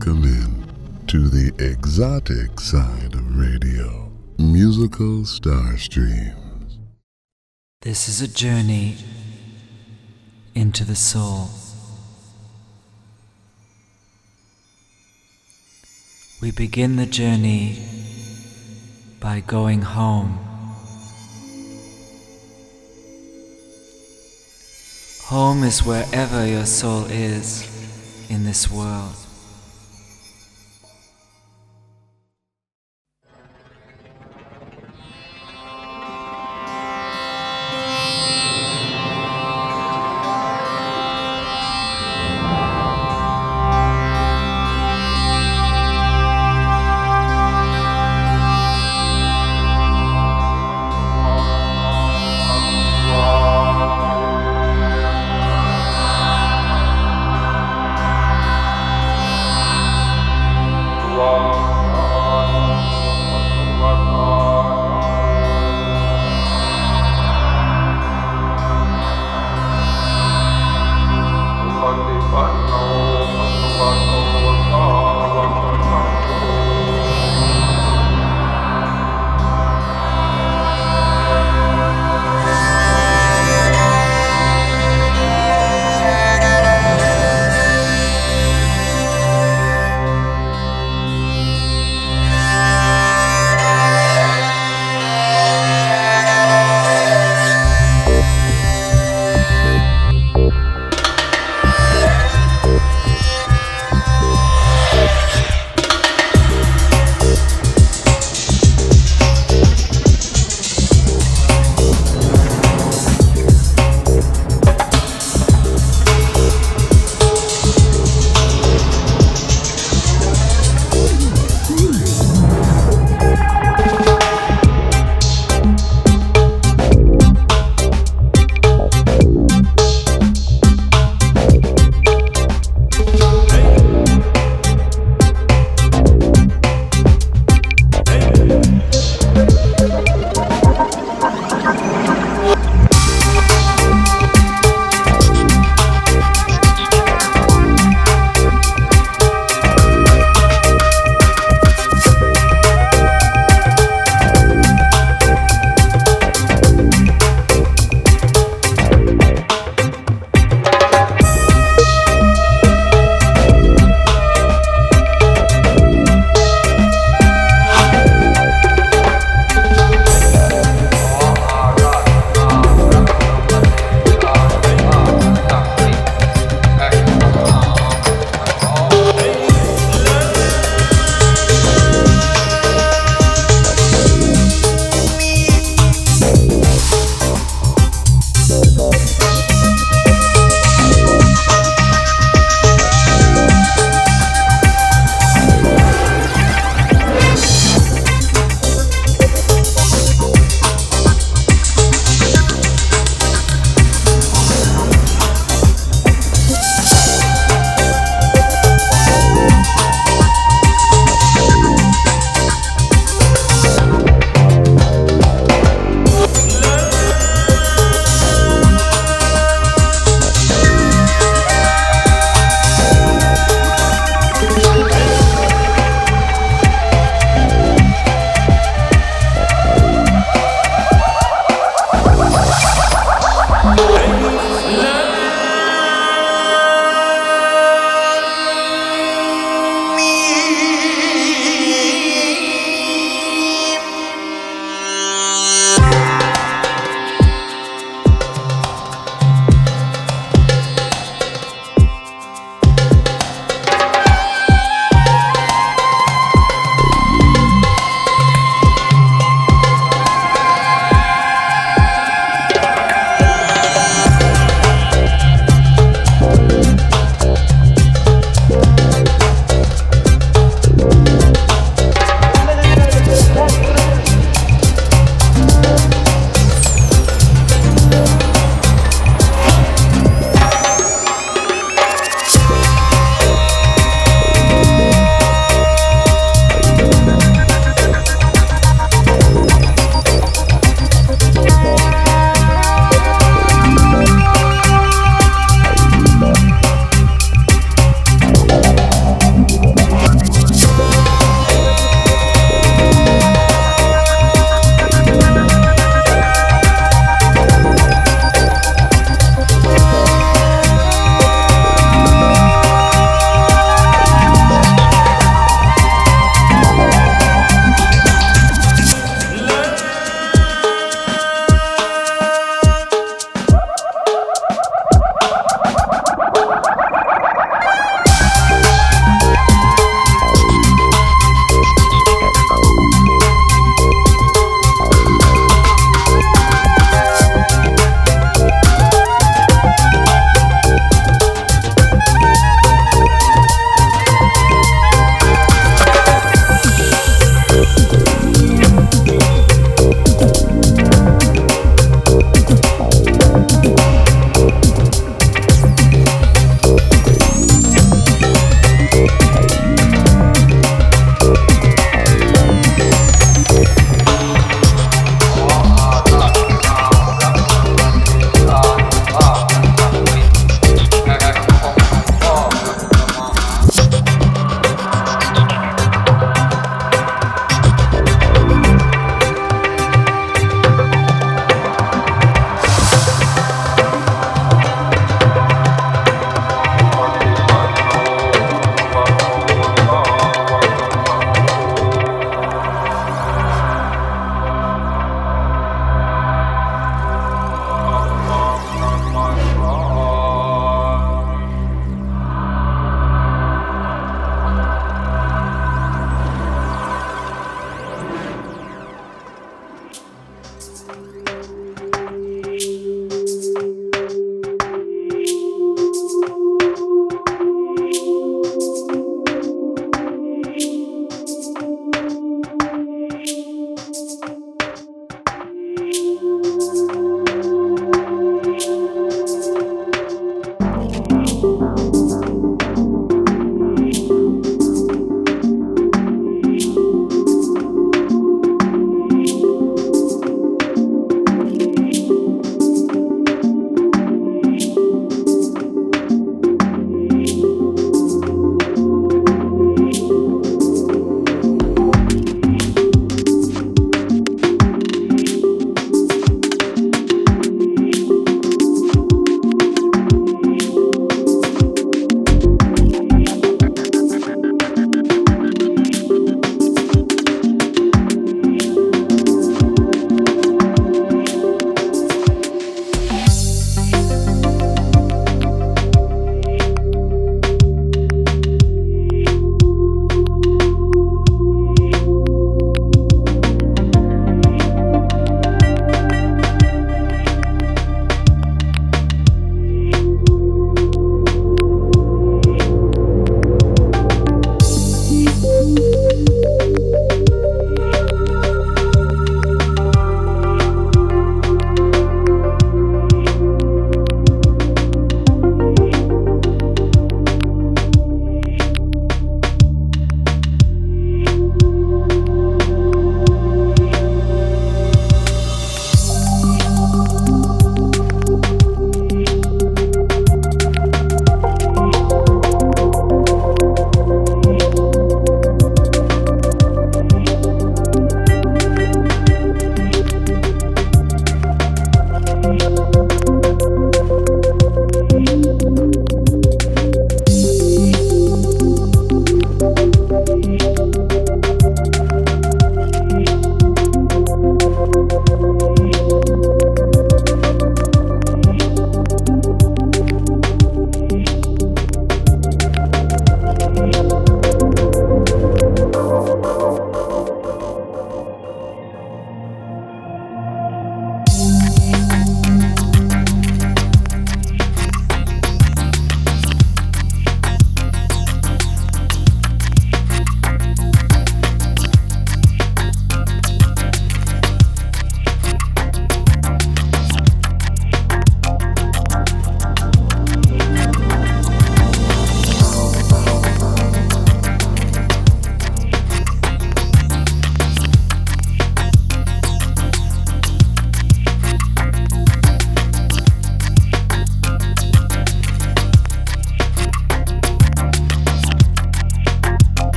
welcome in to the exotic side of radio, musical Starstreams. This is a journey into the soul. We begin the journey by going home. Home is wherever your soul is in this world.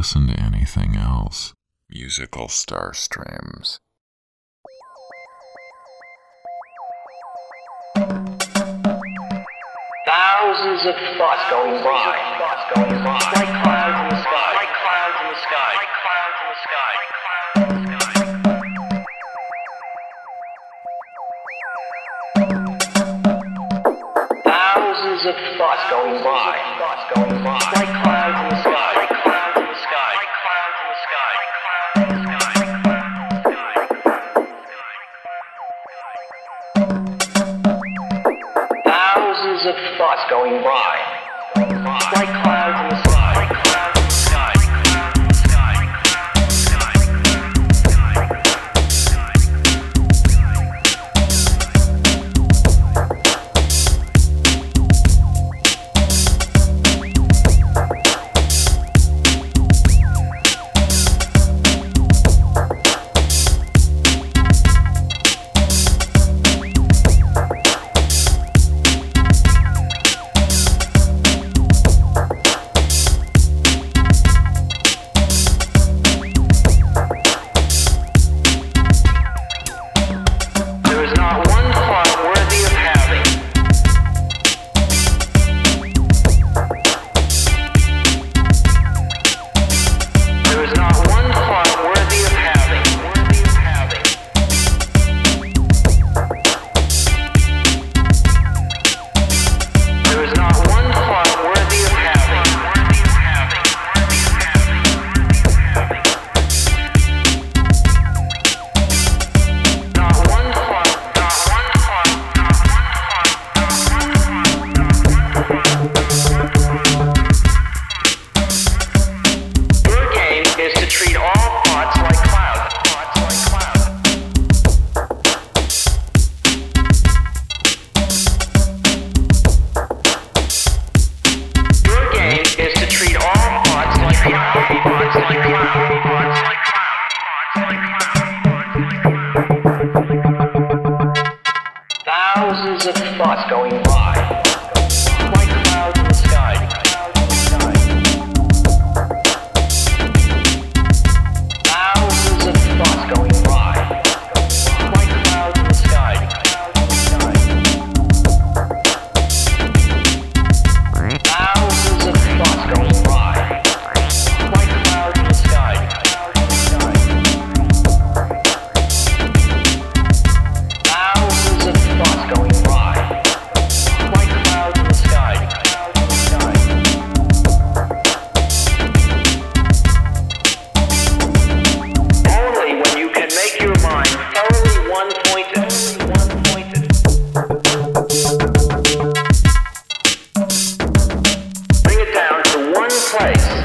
listen to anything else. Musical Starstreams. Thousands of thoughts going by, like clouds in the sky, like clouds in the sky, like clouds in the sky. Thousands of thoughts going by, like clouds. going by. Like place.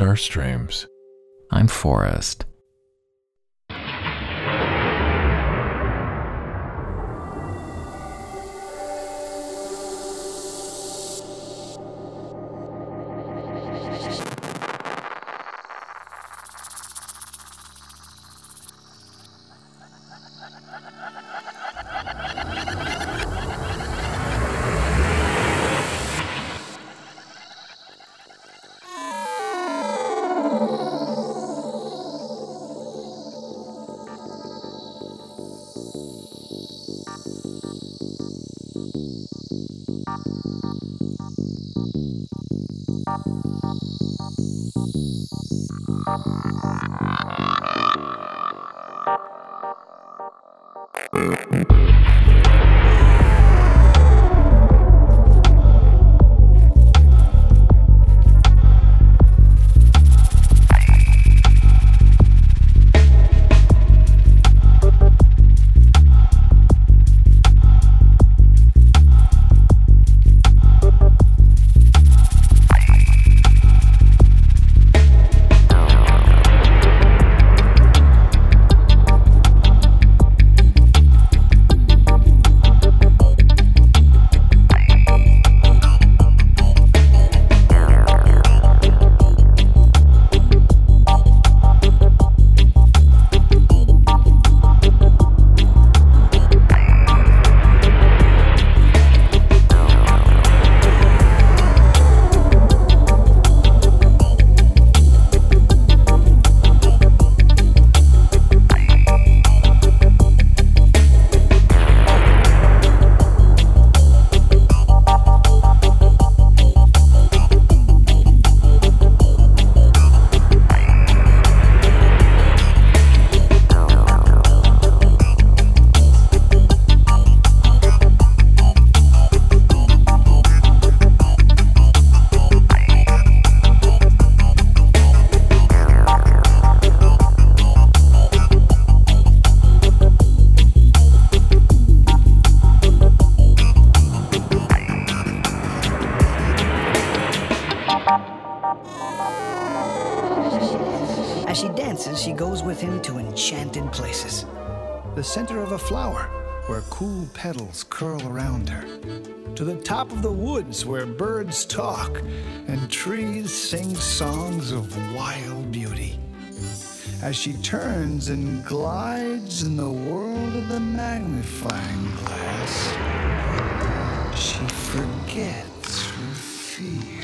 Starstreams. I'm Forrest. Petals curl around her. To the top of the woods, where birds talk and trees sing songs of wild beauty. As she turns and glides in the world of the magnifying glass, she forgets her fears.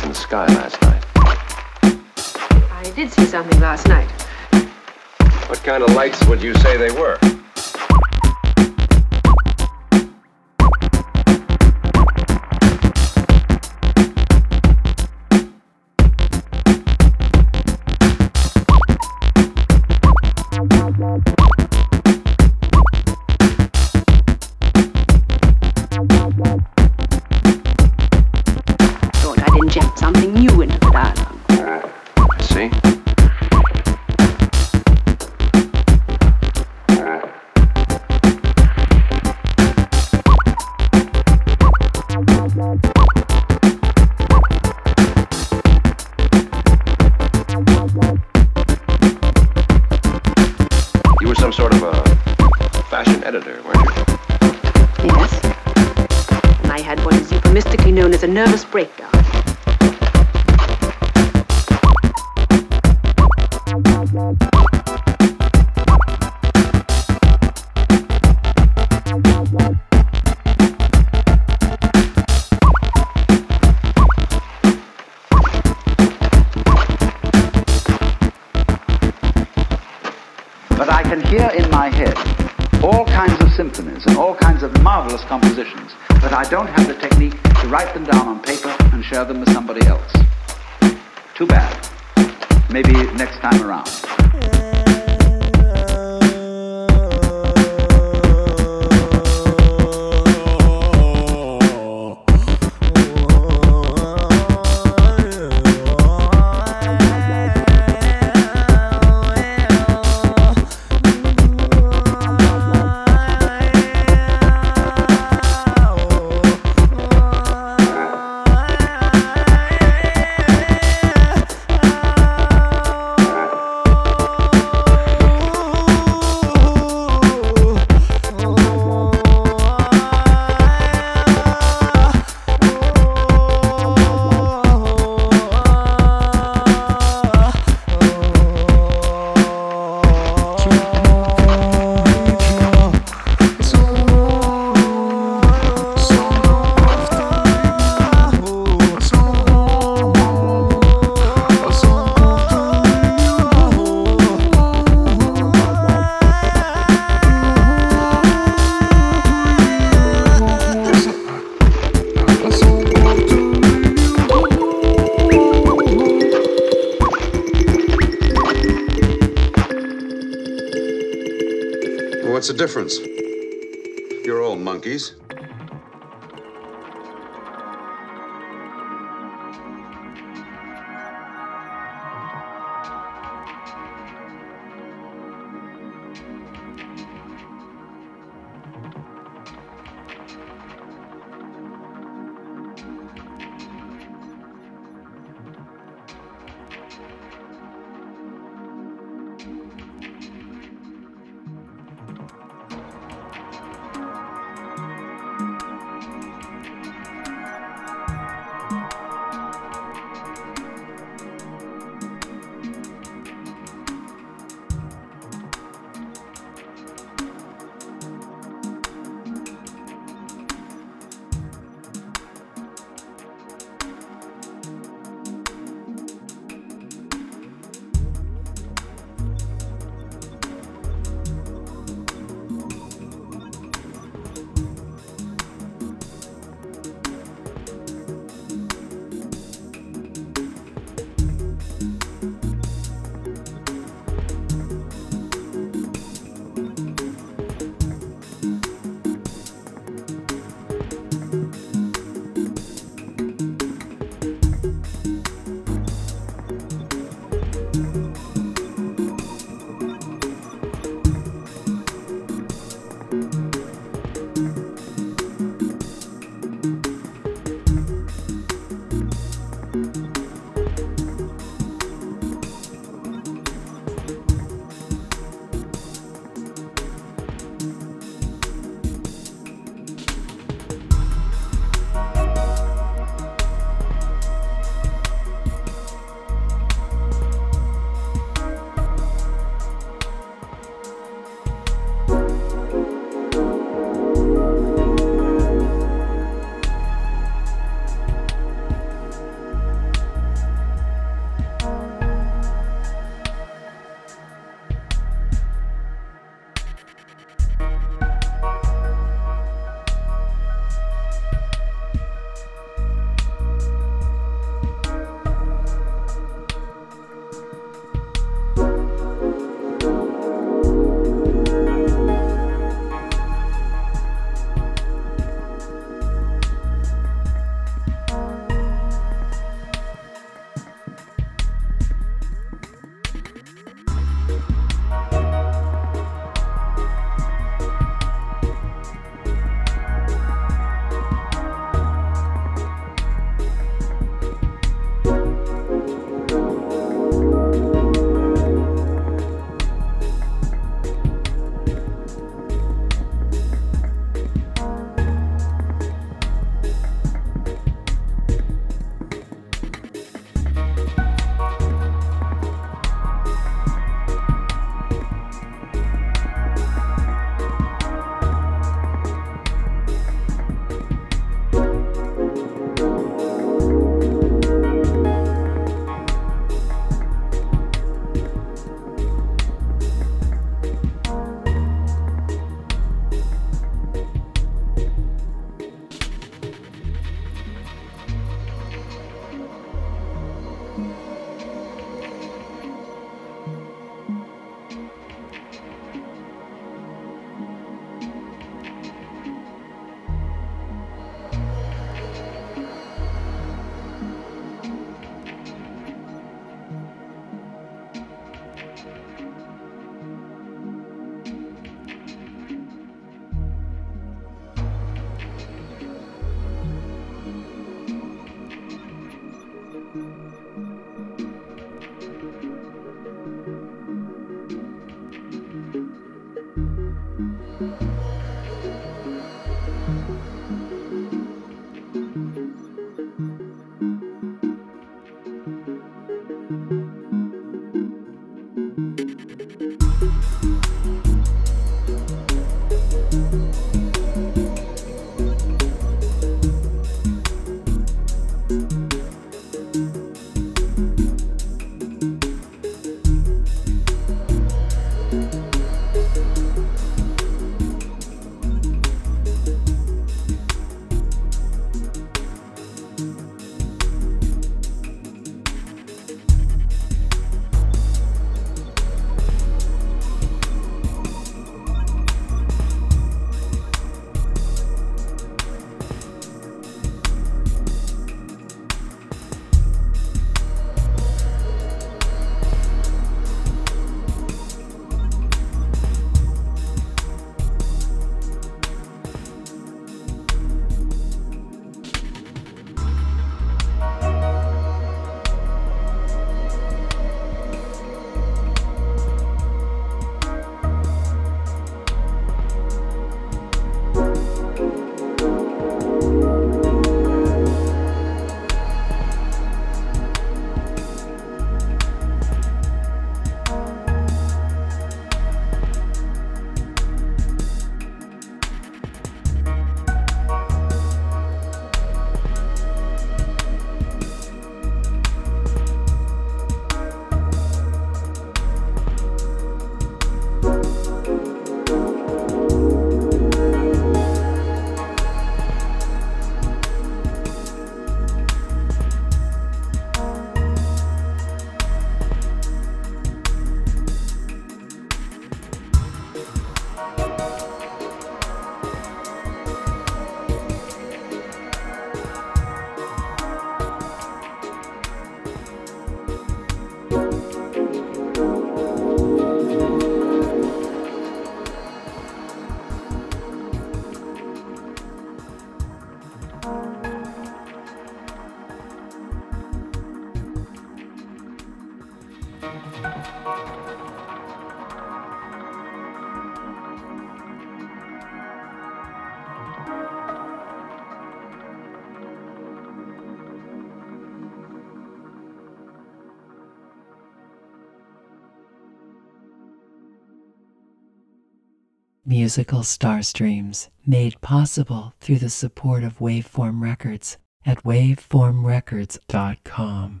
Musical Starstreams made possible through the support of Waveform Records at waveformrecords.com.